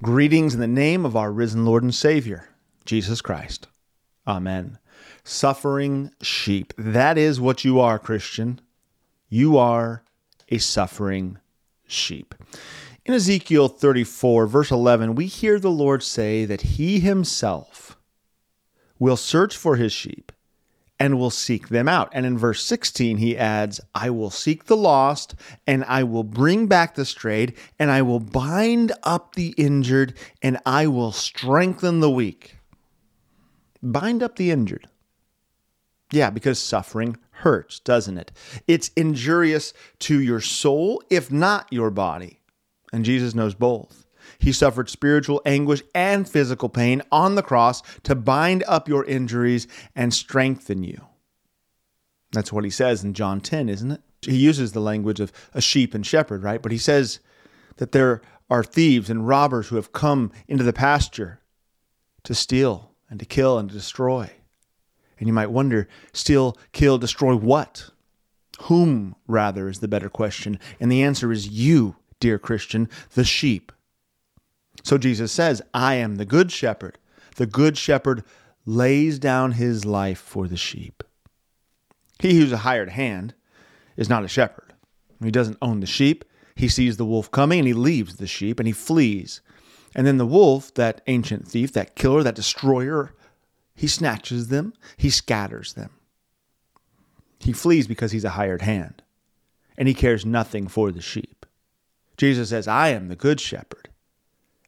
Greetings in the name of our risen Lord and Savior, Jesus Christ. Amen. Suffering sheep. That is what you are, Christian. You are a suffering sheep. In Ezekiel 34, verse 11, we hear the Lord say that He Himself will search for His sheep and will seek them out. And in verse 16, he adds, I will seek the lost, and I will bring back the strayed, and I will bind up the injured, and I will strengthen the weak. Bind up the injured. Yeah, because suffering hurts, doesn't it? It's injurious to your soul, if not your body. And Jesus knows both. He suffered spiritual anguish and physical pain on the cross to bind up your injuries and strengthen you. That's what he says in John 10, isn't it? He uses the language of a sheep and shepherd, right? But he says that there are thieves and robbers who have come into the pasture to steal and to kill and to destroy. And you might wonder steal, kill, destroy what? Whom, rather, is the better question. And the answer is you, dear Christian, the sheep. So Jesus says, I am the good shepherd. The good shepherd lays down his life for the sheep. He who's a hired hand is not a shepherd. He doesn't own the sheep. He sees the wolf coming and he leaves the sheep and he flees. And then the wolf, that ancient thief, that killer, that destroyer, he snatches them, he scatters them. He flees because he's a hired hand and he cares nothing for the sheep. Jesus says, I am the good shepherd.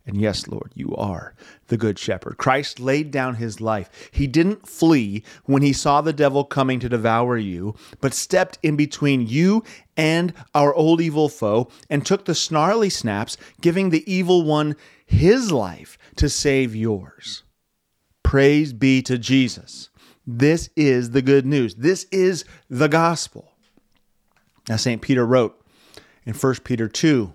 And yes, Lord, you are the good shepherd. Christ laid down his life. He didn't flee when he saw the devil coming to devour you, but stepped in between you and our old evil foe and took the snarly snaps, giving the evil one his life to save yours. Praise be to Jesus. This is the good news. This is the gospel. Now, St. Peter wrote in 1 Peter 2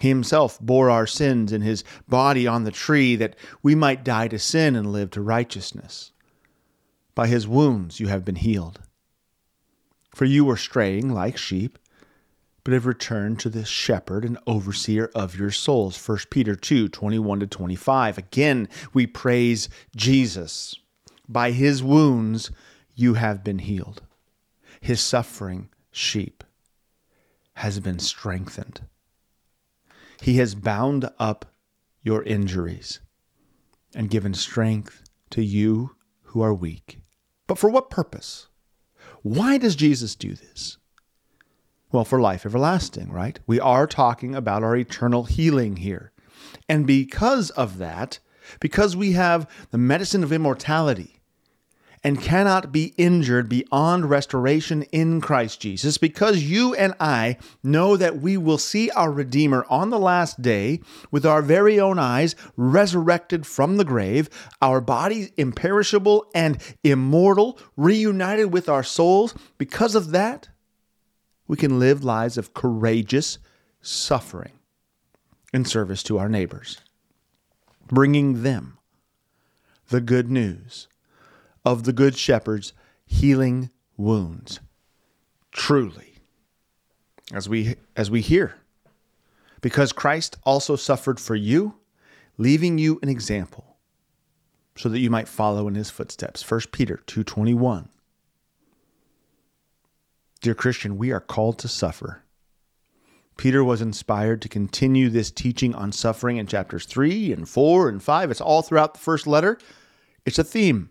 He himself bore our sins in his body on the tree that we might die to sin and live to righteousness. By his wounds you have been healed. For you were straying like sheep, but have returned to the shepherd and overseer of your souls. 1 Peter 2 21 to 25. Again, we praise Jesus. By his wounds you have been healed. His suffering sheep has been strengthened. He has bound up your injuries and given strength to you who are weak. But for what purpose? Why does Jesus do this? Well, for life everlasting, right? We are talking about our eternal healing here. And because of that, because we have the medicine of immortality, and cannot be injured beyond restoration in Christ Jesus, because you and I know that we will see our Redeemer on the last day with our very own eyes, resurrected from the grave, our bodies imperishable and immortal, reunited with our souls. Because of that, we can live lives of courageous suffering in service to our neighbors, bringing them the good news of the Good Shepherd's healing wounds. Truly, as we, as we hear, because Christ also suffered for you, leaving you an example so that you might follow in his footsteps. 1 Peter 2:21. Dear Christian, we are called to suffer. Peter was inspired to continue this teaching on suffering in chapters 3 and 4 and 5. It's all throughout the first letter. It's a theme.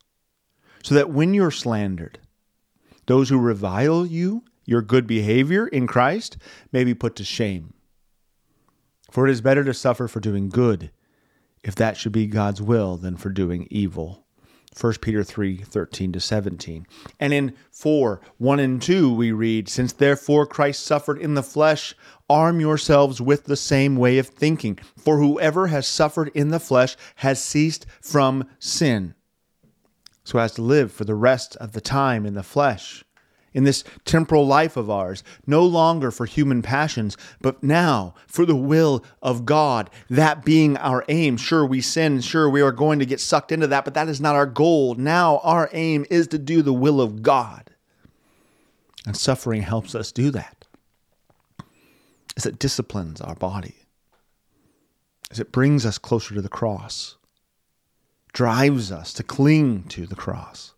so that when you're slandered, those who revile you, your good behavior in Christ, may be put to shame. For it is better to suffer for doing good, if that should be God's will, than for doing evil. 1 Peter 3 13 to 17. And in 4 1 and 2, we read, Since therefore Christ suffered in the flesh, arm yourselves with the same way of thinking. For whoever has suffered in the flesh has ceased from sin, so as to live for the rest of the time in the flesh in this temporal life of ours, no longer for human passions, but now for the will of God, that being our aim. Sure, we sin, sure, we are going to get sucked into that, but that is not our goal. Now, our aim is to do the will of God. And suffering helps us do that, as it disciplines our body, as it brings us closer to the cross, drives us to cling to the cross.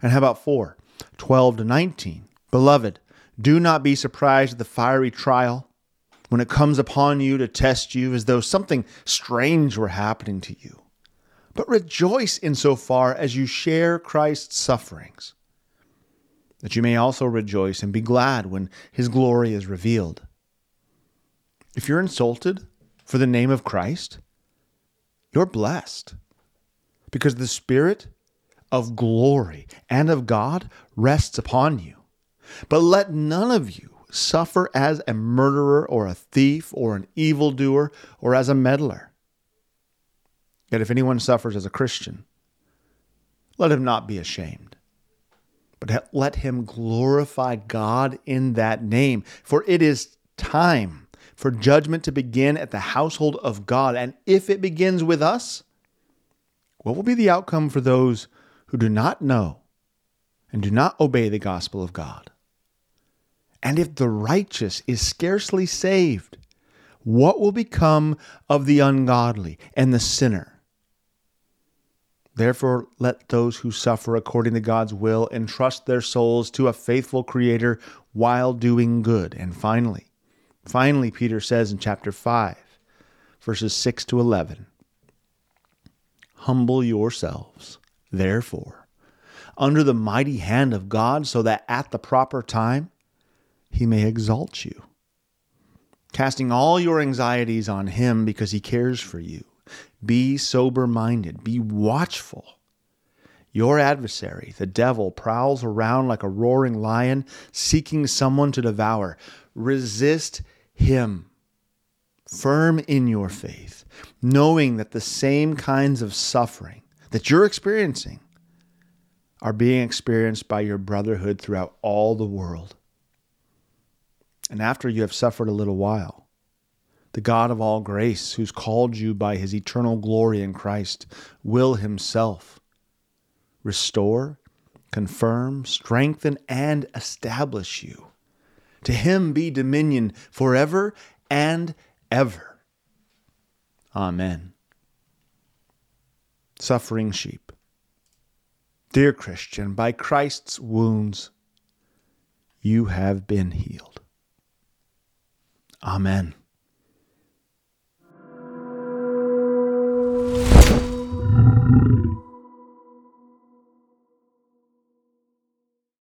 And how about four? 12 to 19. Beloved, do not be surprised at the fiery trial when it comes upon you to test you as though something strange were happening to you. But rejoice insofar as you share Christ's sufferings, that you may also rejoice and be glad when his glory is revealed. If you're insulted for the name of Christ, you're blessed because the Spirit of glory and of God rests upon you. But let none of you suffer as a murderer or a thief or an evildoer or as a meddler. Yet if anyone suffers as a Christian, let him not be ashamed, but let him glorify God in that name. For it is time for judgment to begin at the household of God. And if it begins with us, what will be the outcome for those who do not know and do not obey the gospel of God. And if the righteous is scarcely saved, what will become of the ungodly and the sinner? Therefore, let those who suffer according to God's will entrust their souls to a faithful Creator while doing good. And finally, finally, Peter says in chapter 5, verses 6 to 11 Humble yourselves therefore, under the mighty hand of God, so that at the proper time he may exalt you. Casting all your anxieties on him because he cares for you. Be sober minded, be watchful. Your adversary, the devil, prowls around like a roaring lion, seeking someone to devour. Resist him, firm in your faith, knowing that the same kinds of suffering that you're experiencing are being experienced by your brotherhood throughout all the world. And after you have suffered a little while, the God of all grace, who's called you by his eternal glory in Christ, will himself restore, confirm, strengthen, and establish you. To him be dominion forever and ever. Amen suffering sheep. Dear Christian, by Christ's wounds, you have been healed. Amen.